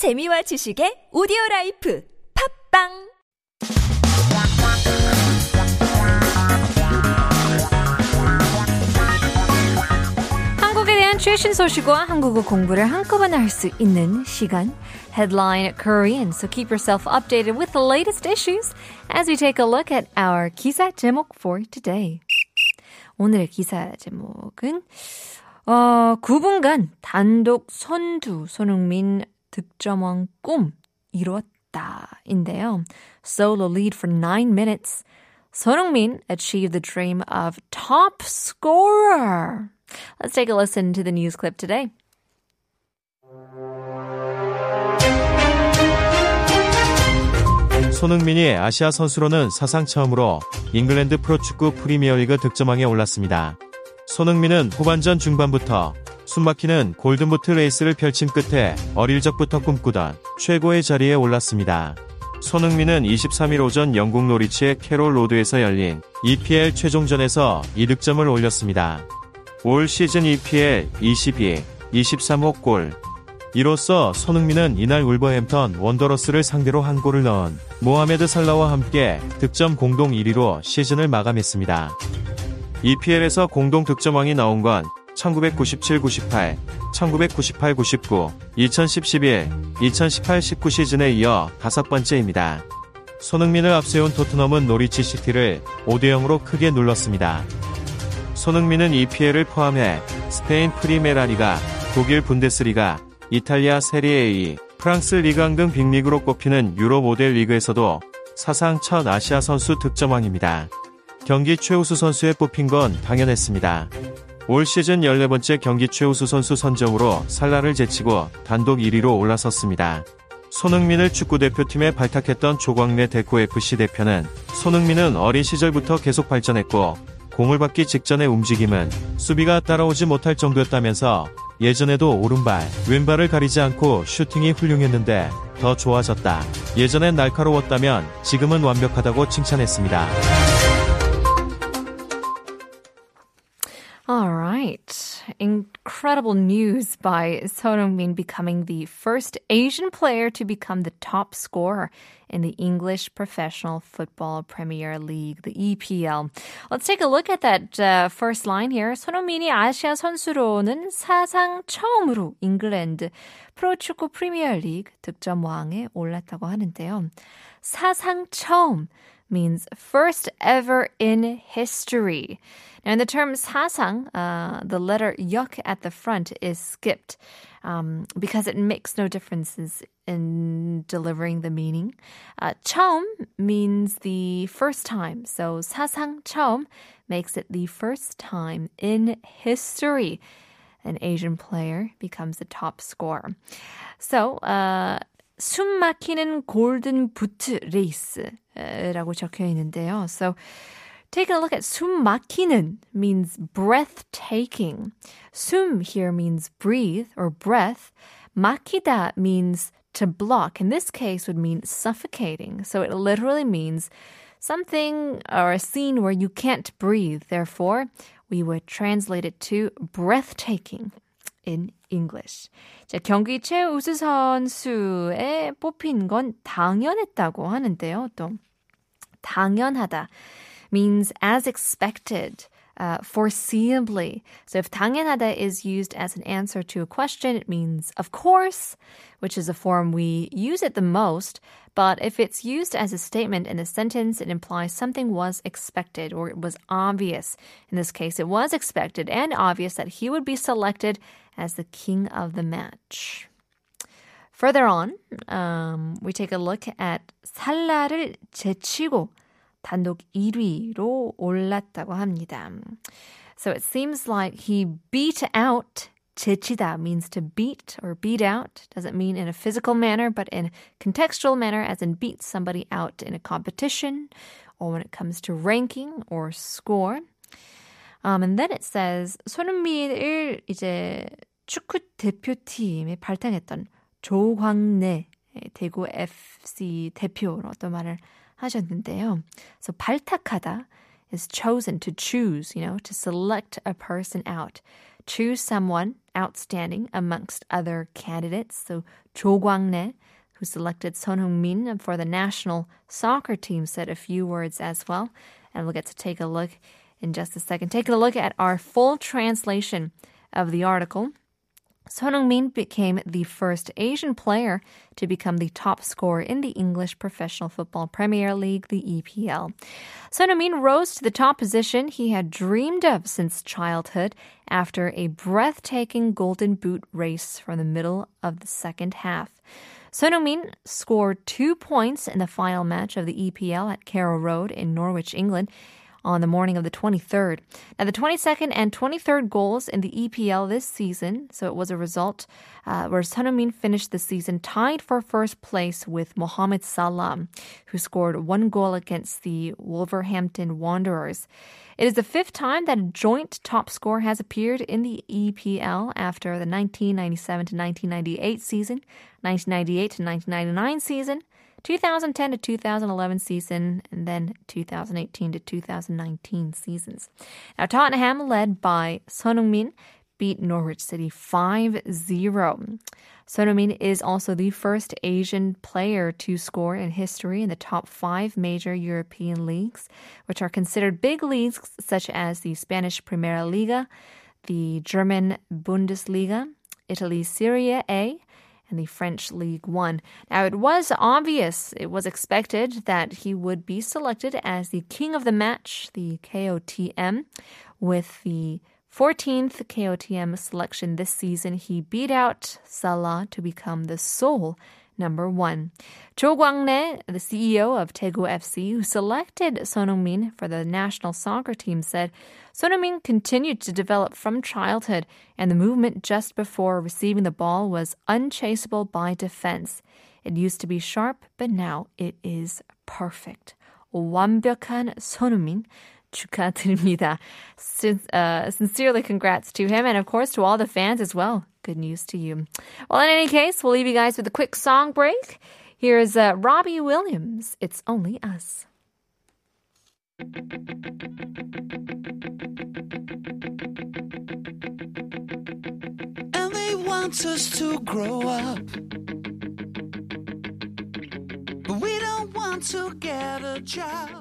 재미와 지식의 오디오 라이프 팝빵 최신 소식과 한국어 공부를 한꺼번에 할 수 있는 시간. Headline Korean. So keep yourself updated with the latest issues as we take a look at our 기사 제목 for today. 오늘의 기사 제목은 어, 9분간 단독 선두 손흥민 득점왕 꿈 이뤘다 인데요. Solo lead for 9 minutes. 손흥민 achieved the dream of top scorer. Let's take a listen to the news clip today. 손흥민이 아시아 선수로는 사상 처음으로 잉글랜드 프로축구 프리미어리그 득점왕에 올랐습니다. 손흥민은 후반전 중반부터 숨막히는 골든부트 레이스를 펼친 끝에 어릴 적부터 꿈꾸던 최고의 자리에 올랐습니다. 손흥민은 23일 오전 영국 노리치의 캐롤 로드에서 열린 EPL 최종전에서 2득점을 올렸습니다. 올 시즌 EPL 22, 23호 골. 이로써 손흥민은 이날 울버햄턴 원더러스를 상대로 한 골을 넣은 모하메드 살라와 함께 득점 공동 1위로 시즌을 마감했습니다. EPL에서 공동 득점왕이 나온 건 1997-98, 1998-99, 2010-11, 2018-19 시즌에 이어 다섯 번째입니다. 손흥민을 앞세운 토트넘은 노리치 시티를 5대0으로 크게 눌렀습니다. 손흥민은 EPL을 포함해 스페인 프리메라리가, 독일 분데스리가, 이탈리아 세리에 A, 프랑스 리강 등 빅리그로 꼽히는 유로 모델 리그에서도 사상 첫 아시아 선수 득점왕입니다. 경기 최우수 선수에 뽑힌 건 당연했습니다. 올 시즌 14번째 경기 최우수 선수 선정으로 살라를 제치고 단독 1위로 올라섰습니다. 손흥민을 축구대표팀에 발탁했던 조광래 데코FC 대표는 손흥민은 어린 시절부터 계속 발전했고 공을 받기 직전의 움직임은 수비가 따라오지 못할 정도였다면서 예전에도 오른발, 왼발을 가리지 않고 슈팅이 훌륭했는데 더 좋아졌다. 예전엔 날카로웠다면 지금은 완벽하다고 칭찬했습니다. All right. Incredible news by Son Heung-min becoming the first Asian player to become the top scorer in the English Professional Football Premier League, the EPL. Let's take a look at that uh, first line here. 손흥민이 아시아 선수로는 사상 처음으로 잉글랜드 프로축구 프리미어리그 득점왕에 올랐다고 하는데요. 사상 처음 means first ever in history. Now, in the term 사상, uh, the letter yuk at the front is skipped um, because it makes no differences in delivering the meaning. Uh, 처음 means the first time. So 사상 처음 makes it the first time in history an Asian player becomes the top scorer. So, uh, 숨 막히는 골든 부트 레이스 라고 적혀 있는데요. So, taking a look at 숨 막히는 means breathtaking. 숨 here means breathe or breath. 막히다 means to block. In this case would mean suffocating. So it literally means something or a scene where you can't breathe. Therefore, we would translate it to breathtaking in English. 자, 경기 최우수 선수에 뽑힌 건 당연했다고 하는데요. 또 당연하다 means as expected. Uh, foreseeably. So if 당연하다 is used as an answer to a question, it means of course, which is a form we use it the most. But if it's used as a statement in a sentence, it implies something was expected or it was obvious. In this case, it was expected and obvious that he would be selected as the king of the match. Further on, um, we take a look at 살라를 제치고 단독 1위로 올랐다고 합니다. So it seems like he beat out 제치다 means to beat or beat out. Doesn't mean in a physical manner, but in a contextual manner, as in beat somebody out in a competition or when it comes to ranking or score. Um, and then it says 손흥민을 이제 축구 대표팀에 발탁했던 조광래 대구 FC 대표로 어떤 말을 하셨는데요. So 발탁하다 is chosen to choose, you know, to select a person out. choose someone outstanding amongst other candidates. So Jo Kwang-nae, who selected Son Heung-min for the national soccer team, said a few words as well. And we'll get to take a look in just a second. Taking a look at our full translation of the article. Son Heung-min became the first Asian player to become the top scorer in the English Professional Football Premier League, the EPL. Son Heung-min rose to the top position he had dreamed of since childhood after a breathtaking Golden Boot race from the middle of the second half. Son Heung-min scored two points in the final match of the EPL at Carrow Road in Norwich, England on the morning of the 23rd. Now, the 22nd and 23rd goals in the EPL this season, so it was a result uh, where Son Heung-min finished the season tied for first place with Mohamed Salah, who scored one goal against the Wolverhampton Wanderers. It is the fifth time that a joint top scorer has appeared in the EPL after the 1997 to 1998 season, 1998 to 1999 season, 2010 to 2011 season, and then 2018 to 2019 seasons. Now, Tottenham, led by Son Heung-min, beat Norwich City 5 0. Son Heung-min is also the first Asian player to score in history in the top five major European leagues, which are considered big leagues such as the Spanish Primera Liga, the German Bundesliga, Italy's Serie A, and the French League One. Now, it was obvious, it was expected that he would be selected as the king of the match, the KOTM, with the 14th KOTM selection this season. He beat out Salah to become the sole number one. Cho Kwang-rae, the CEO of Daegu FC, who selected Son for the national soccer team, said Son continued to develop from childhood, and the movement just before receiving the ball was unchaseable by defense. It used to be sharp, but now it is perfect. 완벽한 Son Heung-min. 축하드립니다. Sin- uh, sincerely congrats to him and of course to all the fans as well Good news to you. Well, in any case, we'll leave you guys with a quick song break. Here's uh, Robbie Williams. It's only us. and they want us to grow up. But we don't want to get a job.